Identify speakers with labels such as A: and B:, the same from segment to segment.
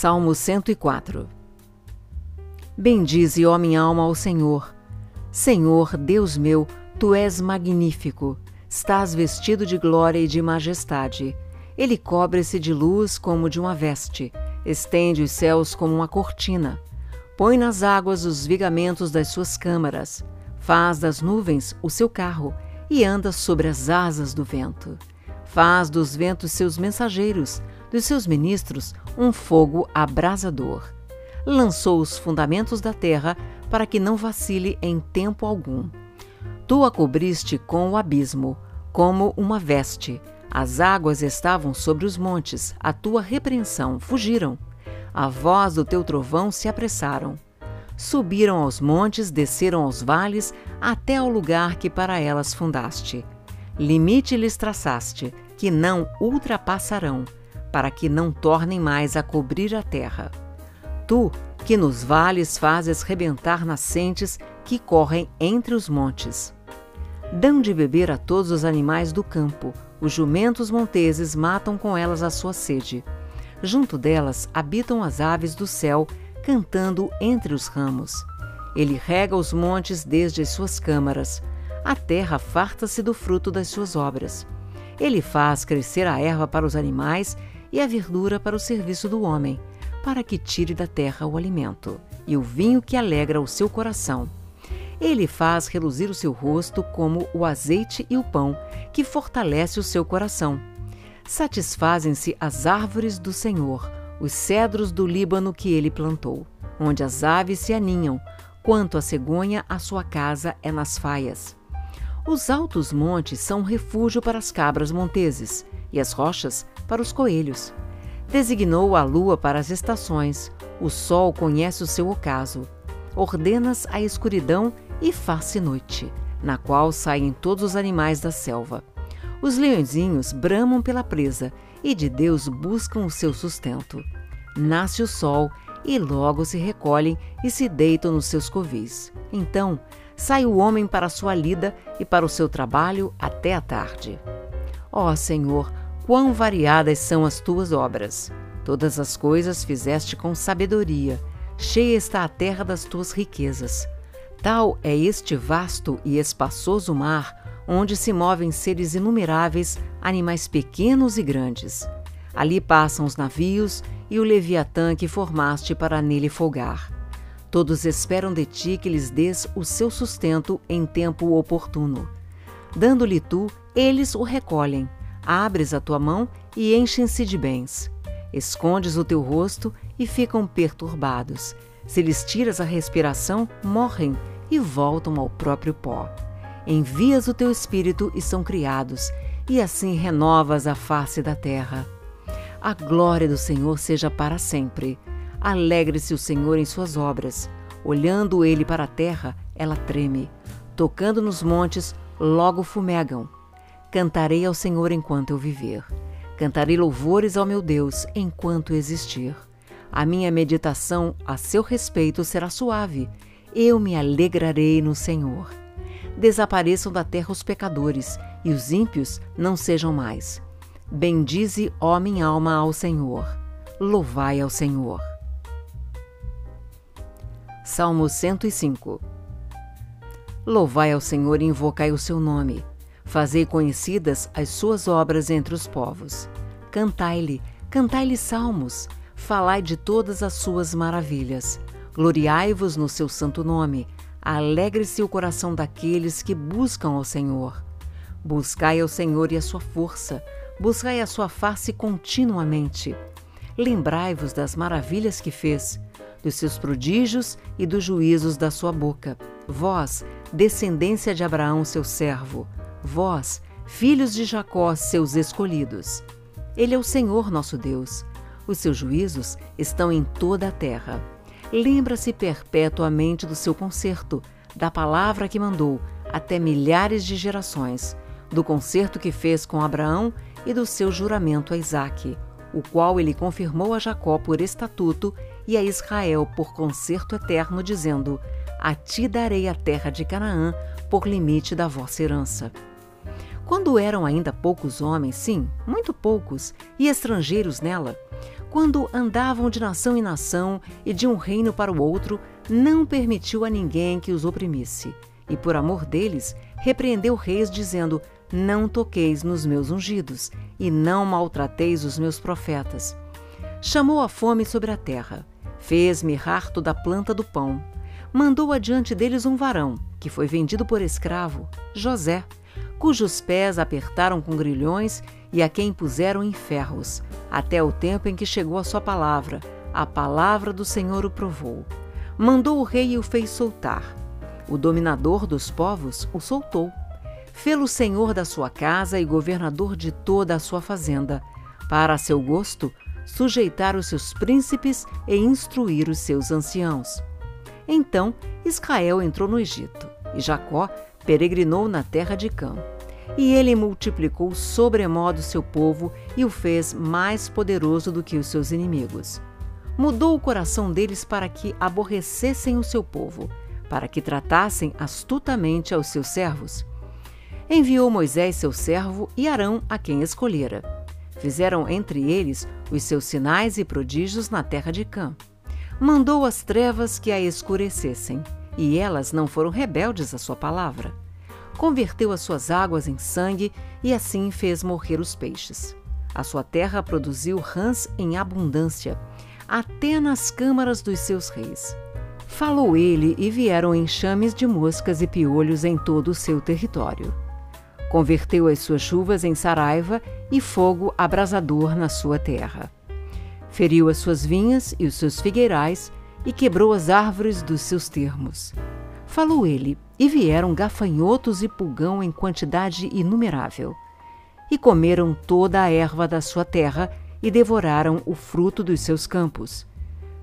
A: Salmo 104 Bendize, ó minha alma, ao Senhor. Senhor, Deus meu, tu és magnífico. Estás vestido de glória e de majestade. Ele cobre-se de luz como de uma veste, estende os céus como uma cortina. Põe nas águas os vigamentos das suas câmaras, faz das nuvens o seu carro e anda sobre as asas do vento. Faz dos ventos seus mensageiros, dos seus ministros um fogo abrasador. Lançou os fundamentos da terra para que não vacile em tempo algum. Tu a cobriste com o abismo, como uma veste. As águas estavam sobre os montes, a tua repreensão fugiram. A voz do teu trovão se apressaram. Subiram aos montes, desceram aos vales, até ao lugar que para elas fundaste. Limite lhes traçaste, que não ultrapassarão, para que não tornem mais a cobrir a terra. Tu, que nos vales fazes rebentar nascentes que correm entre os montes. Dão de beber a todos os animais do campo, os jumentos monteses matam com elas a sua sede. Junto delas habitam as aves do céu, cantando entre os ramos. Ele rega os montes desde as suas câmaras. A terra farta-se do fruto das suas obras. Ele faz crescer a erva para os animais e a verdura para o serviço do homem, para que tire da terra o alimento e o vinho que alegra o seu coração. Ele faz reluzir o seu rosto como o azeite e o pão, que fortalece o seu coração. Satisfazem-se as árvores do Senhor, os cedros do Líbano que ele plantou, onde as aves se aninham, quanto a cegonha, a sua casa é nas faias. Os altos montes são refúgio para as cabras monteses, e as rochas para os coelhos. Designou a lua para as estações, o sol conhece o seu ocaso. Ordenas a escuridão e faz-se noite, na qual saem todos os animais da selva. Os leõezinhos bramam pela presa e de Deus buscam o seu sustento. Nasce o sol e logo se recolhem e se deitam nos seus covis. Então sai o homem para sua lida e para o seu trabalho até a tarde. Ó Senhor, quão variadas são as tuas obras! Todas as coisas fizeste com sabedoria, cheia está a terra das tuas riquezas. Tal é este vasto e espaçoso mar, onde se movem seres inumeráveis, animais pequenos e grandes. Ali passam os navios e o Leviatã que formaste para nele folgar. Todos esperam de ti que lhes dês o seu sustento em tempo oportuno. Dando-lhe tu, eles o recolhem. Abres a tua mão e enchem-se de bens. Escondes o teu rosto e ficam perturbados se lhes tiras a respiração, morrem e voltam ao próprio pó. Envias o teu espírito e são criados, e assim renovas a face da terra. A glória do Senhor seja para sempre. Alegre-se o Senhor em suas obras. Olhando ele para a terra, ela treme. Tocando nos montes, logo fumegam. Cantarei ao Senhor enquanto eu viver. Cantarei louvores ao meu Deus enquanto existir. A minha meditação a seu respeito será suave. Eu me alegrarei no Senhor. Desapareçam da terra os pecadores, e os ímpios não sejam mais. Bendize, ó minha alma, ao Senhor. Louvai ao Senhor. Salmo 105 Louvai ao Senhor e invocai o seu nome. Fazei conhecidas as suas obras entre os povos. Cantai-lhe, cantai-lhe salmos falai de todas as suas maravilhas. Gloriai-vos no seu santo nome. Alegre-se o coração daqueles que buscam ao Senhor. Buscai ao Senhor e a sua força. Buscai a sua face continuamente. Lembrai-vos das maravilhas que fez, dos seus prodígios e dos juízos da sua boca. Vós, descendência de Abraão, seu servo. Vós, filhos de Jacó, seus escolhidos. Ele é o Senhor nosso Deus os seus juízos estão em toda a terra. Lembra-se perpetuamente do seu concerto, da palavra que mandou até milhares de gerações, do concerto que fez com Abraão e do seu juramento a Isaque, o qual ele confirmou a Jacó por estatuto e a Israel por concerto eterno, dizendo: A ti darei a terra de Canaã por limite da vossa herança. Quando eram ainda poucos homens, sim, muito poucos, e estrangeiros nela, quando andavam de nação em nação e de um reino para o outro, não permitiu a ninguém que os oprimisse. E por amor deles, repreendeu reis, dizendo: Não toqueis nos meus ungidos, e não maltrateis os meus profetas. Chamou a fome sobre a terra, fez mirrar toda a planta do pão. Mandou adiante deles um varão, que foi vendido por escravo, José, cujos pés apertaram com grilhões e a quem puseram em ferros, até o tempo em que chegou a sua palavra. A palavra do Senhor o provou. Mandou o rei e o fez soltar. O dominador dos povos o soltou. Fê-lo senhor da sua casa e governador de toda a sua fazenda, para a seu gosto sujeitar os seus príncipes e instruir os seus anciãos. Então Israel entrou no Egito, e Jacó peregrinou na terra de Cã. E ele multiplicou sobremodo seu povo e o fez mais poderoso do que os seus inimigos. Mudou o coração deles para que aborrecessem o seu povo, para que tratassem astutamente aos seus servos. Enviou Moisés seu servo e Arão a quem escolhera. Fizeram entre eles os seus sinais e prodígios na terra de Cã. Mandou as trevas que a escurecessem, e elas não foram rebeldes à sua palavra converteu as suas águas em sangue e assim fez morrer os peixes. A sua terra produziu rãs em abundância, até nas câmaras dos seus reis. Falou ele e vieram enxames de moscas e piolhos em todo o seu território. Converteu as suas chuvas em saraiva e fogo abrasador na sua terra. Feriu as suas vinhas e os seus figueirais e quebrou as árvores dos seus termos. Falou ele, e vieram gafanhotos e pulgão em quantidade inumerável. E comeram toda a erva da sua terra e devoraram o fruto dos seus campos.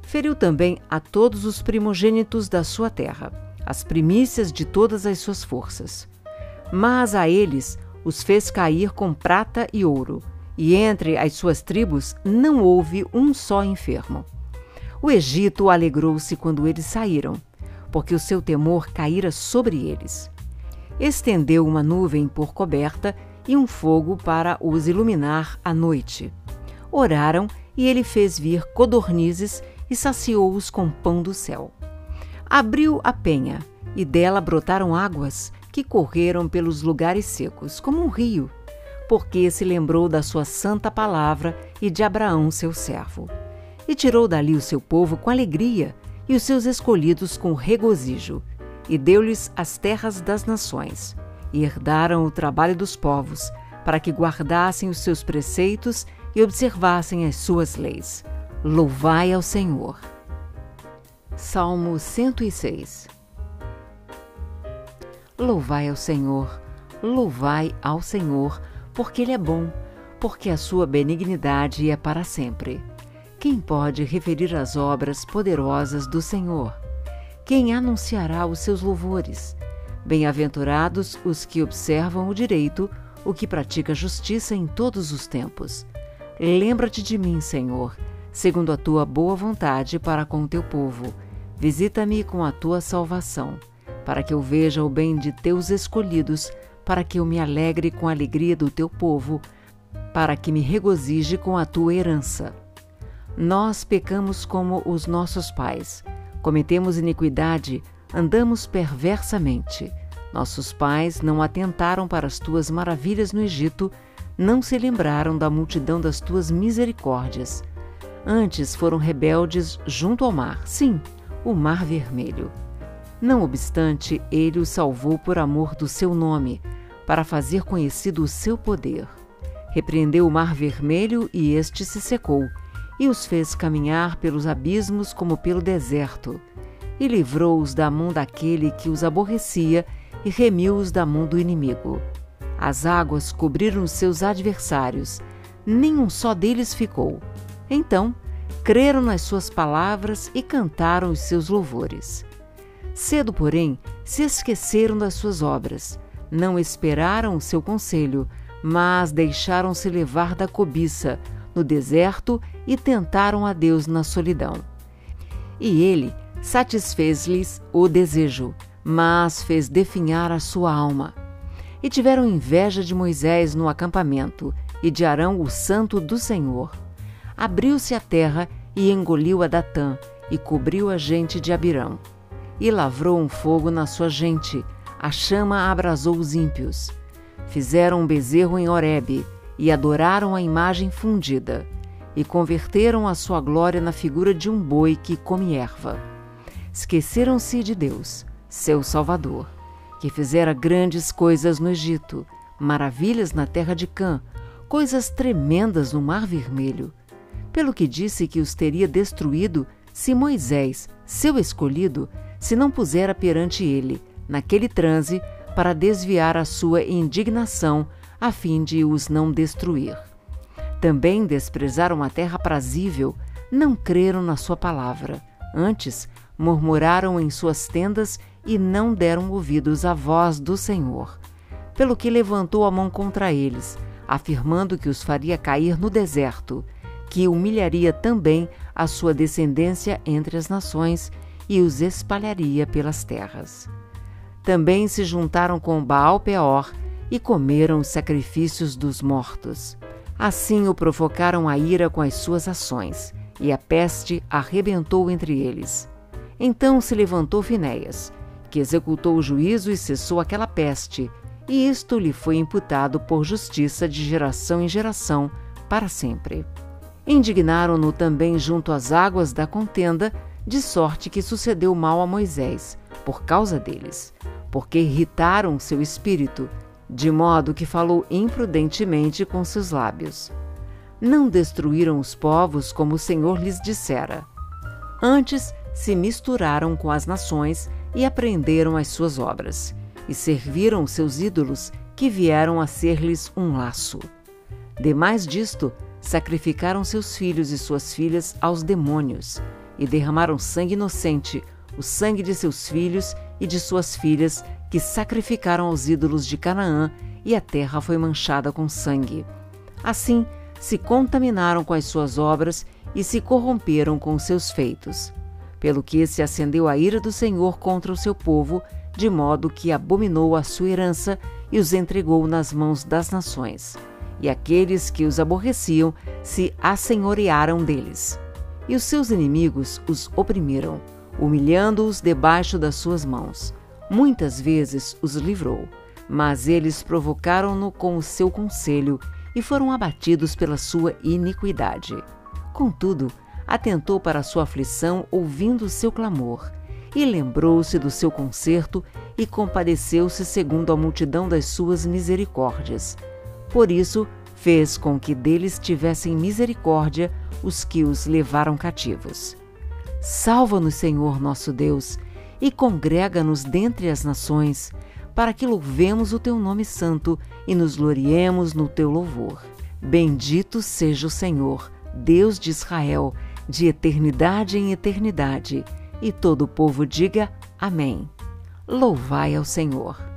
A: Feriu também a todos os primogênitos da sua terra, as primícias de todas as suas forças. Mas a eles os fez cair com prata e ouro, e entre as suas tribos não houve um só enfermo. O Egito alegrou-se quando eles saíram, porque o seu temor caíra sobre eles. Estendeu uma nuvem por coberta e um fogo para os iluminar à noite. Oraram e ele fez vir codornizes e saciou-os com pão do céu. Abriu a penha e dela brotaram águas que correram pelos lugares secos, como um rio, porque se lembrou da sua santa palavra e de Abraão, seu servo. E tirou dali o seu povo com alegria e os seus escolhidos com regozijo, e deu-lhes as terras das nações, e herdaram o trabalho dos povos, para que guardassem os seus preceitos e observassem as suas leis. Louvai ao Senhor. Salmo 106 Louvai ao Senhor, louvai ao Senhor, porque Ele é bom, porque a sua benignidade é para sempre. Quem pode referir as obras poderosas do Senhor? Quem anunciará os seus louvores? Bem-aventurados os que observam o direito, o que pratica justiça em todos os tempos. Lembra-te de mim, Senhor, segundo a tua boa vontade para com o teu povo. Visita-me com a tua salvação, para que eu veja o bem de teus escolhidos, para que eu me alegre com a alegria do teu povo, para que me regozije com a tua herança. Nós pecamos como os nossos pais. Cometemos iniquidade, andamos perversamente. Nossos pais não atentaram para as tuas maravilhas no Egito, não se lembraram da multidão das tuas misericórdias. Antes foram rebeldes junto ao mar, sim, o Mar Vermelho. Não obstante, ele os salvou por amor do seu nome, para fazer conhecido o seu poder. Repreendeu o Mar Vermelho e este se secou e os fez caminhar pelos abismos como pelo deserto, e livrou-os da mão daquele que os aborrecia e remiu-os da mão do inimigo. As águas cobriram seus adversários, nenhum só deles ficou. Então, creram nas suas palavras e cantaram os seus louvores. Cedo, porém, se esqueceram das suas obras, não esperaram o seu conselho, mas deixaram-se levar da cobiça, no deserto e tentaram a Deus na solidão. E ele satisfez-lhes o desejo, mas fez definhar a sua alma. E tiveram inveja de Moisés no acampamento e de Arão, o santo do Senhor. abriu-se a terra e engoliu a Datã, e cobriu a gente de Abirão. E lavrou um fogo na sua gente, a chama abrasou os ímpios. Fizeram um bezerro em Horebe, e adoraram a imagem fundida, e converteram a sua glória na figura de um boi que come erva. Esqueceram-se de Deus, seu Salvador, que fizera grandes coisas no Egito, maravilhas na terra de Cã, coisas tremendas no Mar Vermelho. Pelo que disse que os teria destruído se Moisés, seu escolhido, se não pusera perante ele, naquele transe, para desviar a sua indignação a fim de os não destruir. Também desprezaram a terra prazível, não creram na sua palavra. Antes, murmuraram em suas tendas e não deram ouvidos à voz do Senhor. Pelo que levantou a mão contra eles, afirmando que os faria cair no deserto, que humilharia também a sua descendência entre as nações e os espalharia pelas terras. Também se juntaram com Baal Peor e comeram os sacrifícios dos mortos. Assim o provocaram a ira com as suas ações, e a peste arrebentou entre eles. Então se levantou Finéias, que executou o juízo e cessou aquela peste, e isto lhe foi imputado por justiça de geração em geração, para sempre. Indignaram-no também junto às águas da contenda, de sorte que sucedeu mal a Moisés, por causa deles, porque irritaram seu espírito, de modo que falou imprudentemente com seus lábios. Não destruíram os povos como o Senhor lhes dissera. Antes se misturaram com as nações e aprenderam as suas obras, e serviram seus ídolos, que vieram a ser-lhes um laço. Demais disto, sacrificaram seus filhos e suas filhas aos demônios, e derramaram sangue inocente, o sangue de seus filhos e de suas filhas, que sacrificaram aos ídolos de Canaã, e a terra foi manchada com sangue. Assim, se contaminaram com as suas obras e se corromperam com os seus feitos. Pelo que se acendeu a ira do Senhor contra o seu povo, de modo que abominou a sua herança e os entregou nas mãos das nações. E aqueles que os aborreciam se assenhorearam deles. E os seus inimigos os oprimiram, humilhando-os debaixo das suas mãos muitas vezes os livrou, mas eles provocaram-no com o seu conselho e foram abatidos pela sua iniquidade. Contudo, atentou para sua aflição ouvindo o seu clamor, e lembrou-se do seu conserto e compadeceu-se segundo a multidão das suas misericórdias. Por isso, fez com que deles tivessem misericórdia os que os levaram cativos. Salva-nos, Senhor nosso Deus, e congrega-nos dentre as nações, para que louvemos o teu nome santo e nos gloriemos no teu louvor. Bendito seja o Senhor, Deus de Israel, de eternidade em eternidade. E todo o povo diga Amém. Louvai ao Senhor.